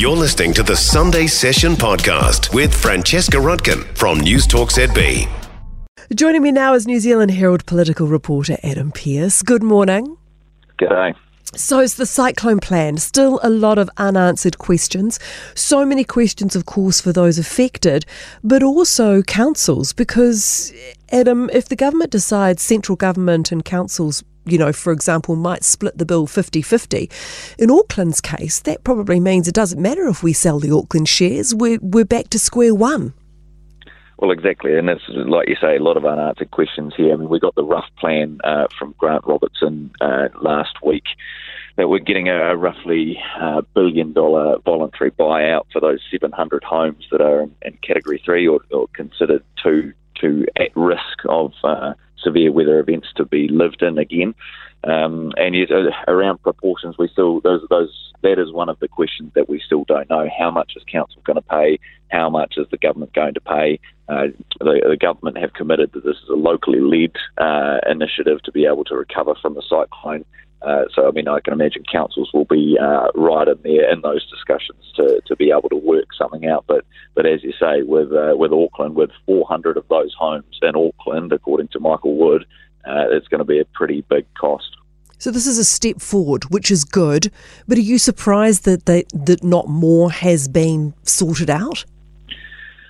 You're listening to the Sunday Session podcast with Francesca Rudkin from News Talk ZB. Joining me now is New Zealand Herald political reporter Adam Pearse. Good morning. G'day. So is the cyclone plan. Still a lot of unanswered questions. So many questions, of course, for those affected, but also councils. Because, Adam, if the government decides, central government and councils, you know, for example, might split the bill 50 50, in Auckland's case, that probably means it doesn't matter if we sell the Auckland shares, we're, we're back to square one. Well, exactly, and it's like you say, a lot of unanswered questions here. I mean, we got the rough plan uh, from Grant Robertson uh, last week that we're getting a, roughly uh, billion dollar voluntary buyout for those 700 homes that are in, in Category Three or, or, considered too too at risk of uh, severe weather events to be lived in again. Um, and yet, uh, around proportions, we still those those that is one of the questions that we still don't know. How much is council going to pay? How much is the government going to pay? Uh, the, the, government have committed that this is a locally led uh, initiative to be able to recover from the cyclone. Uh, so, I mean, I can imagine councils will be uh, right in there in those discussions to, to be able to work something out. But, but as you say, with uh, with Auckland, with 400 of those homes in Auckland, according to Michael Wood, uh, it's going to be a pretty big cost. So this is a step forward, which is good. But are you surprised that they, that not more has been sorted out?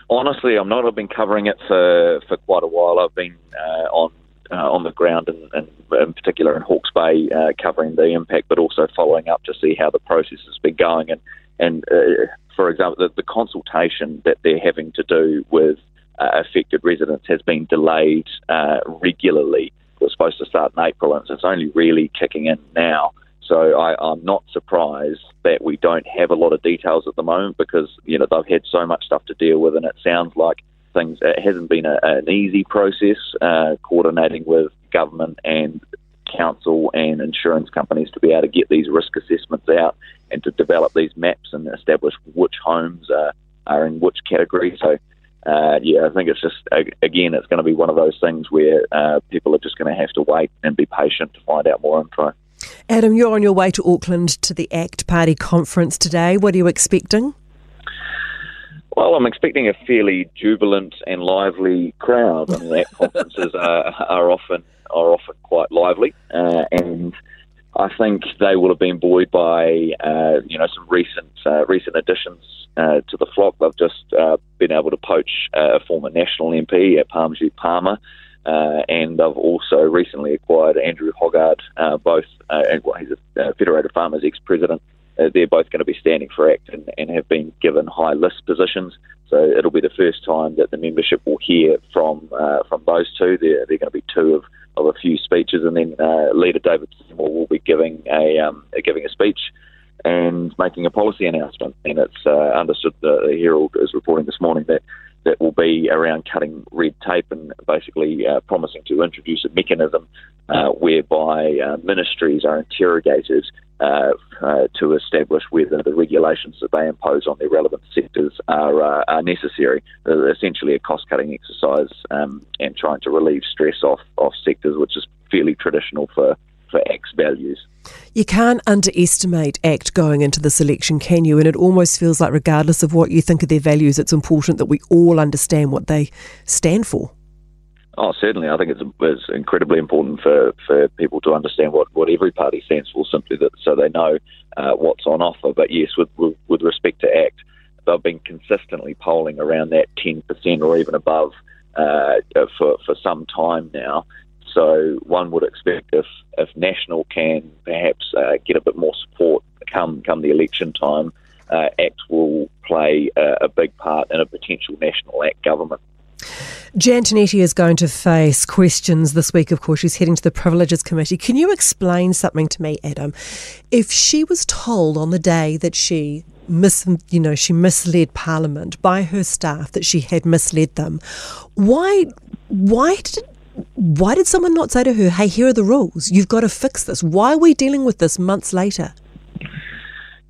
Honestly, I'm not. I've been covering it for, for quite a while. I've been uh, on uh, on the ground, and in, particular in Hawke's Bay, uh, covering the impact, but also following up to see how the process has been going. And and uh, for example, the, the, consultation that they're having to do with uh, affected residents has been delayed uh, regularly was supposed to start in April, and it's only really kicking in now. So I, am not surprised that we don't have a lot of details at the moment because you know they've had so much stuff to deal with, and it sounds like things. It hasn't been a, an easy process uh, coordinating with government and council and insurance companies to be able to get these risk assessments out and to develop these maps and establish which homes are, are in which category. So uh, yeah, I think it's just again, it's going to be one of those things where uh, people are just going to have to wait and be patient to find out more info. Adam, you're on your way to Auckland to the ACT Party conference today. What are you expecting? Well, I'm expecting a fairly jubilant and lively crowd. I mean, conferences are, are often are often quite lively, uh, and I think they will have been buoyed by uh, you know some recent uh, recent additions uh, to the flock. They've just uh, been able to poach uh, a former national MP at Parmjeet Parmar. Uh, and they've also recently acquired Andrew Hoggard, uh, both, uh, well, he's a Federated Farmers ex-president. They're both going to be standing for ACT and, and, have been given high list positions. So it'll be the first time that the membership will hear from from those two. They're, they're going to be two of, of a few speeches, and then leader David Seymour will be giving a um, giving a speech and making a policy announcement. And it's uh, understood the Herald is reporting this morning that that will be around cutting red tape and basically uh, promising to introduce a mechanism uh, whereby uh, ministries are interrogated uh, uh, to establish whether the regulations that they impose on their relevant sectors are, are necessary. essentially, a cost-cutting exercise um, and trying to relieve stress off off sectors, which is fairly traditional for for ACT's values. You can't underestimate ACT going into this election, can you? And it almost feels like, regardless of what you think of their values, it's important that we all understand what they stand for. Oh, certainly. I think it's, it's incredibly important for, for people to understand what, what every party stands for, simply that so they know uh, what's on offer. But yes, with, with, with respect to ACT, they've been consistently polling around that 10% or even above uh, for, for some time now. So one would expect if, if National can perhaps uh, get a bit more support come come the election time, uh, ACT will play a, a, big part in a potential national ACT government. Jan Tinetti is going to face questions this week, of course. She's heading to the Privileges Committee. Can you explain something to me, Adam? If she was told on the day that she mis, you know, she misled Parliament by her staff that she had misled them, why why did why did someone not say to her, hey, here are the rules. You've got to fix this. Why are we dealing with this months later?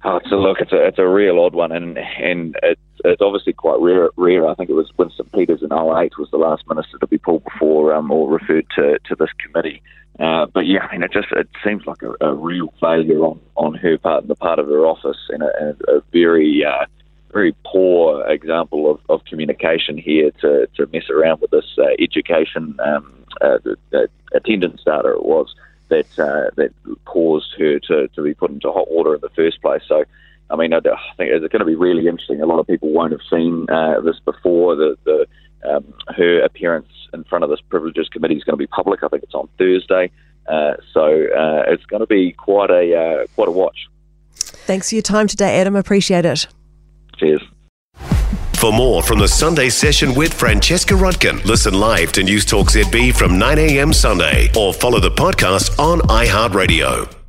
Oh, it's a look. It's a it's a real odd one, and and it's it's obviously quite rare. Rare. I think it was Winston Peters in 08 was the last minister to be pulled before um, or referred to, to this committee. Uh, but yeah, I mean, it just it seems like a, a real failure on, on her part, and the part of her office, and a, a very uh, very poor example of, of communication here to, to mess around with this uh, education um, uh, the, the attendance data. It was that uh, that caused her to, to be put into hot water in the first place. So. I mean, I think it's going to be really interesting. A lot of people won't have seen uh, this before. The, the um, her appearance in front of this privileges committee is going to be public. I think it's on Thursday, uh, so uh, it's going to be quite a quite a watch. Thanks for your time today, Adam. Appreciate it. Cheers. For more from the Sunday session with Francesca Rudkin, listen live to News Talk ZB from 9 a.m. Sunday or follow the podcast on iHeartRadio.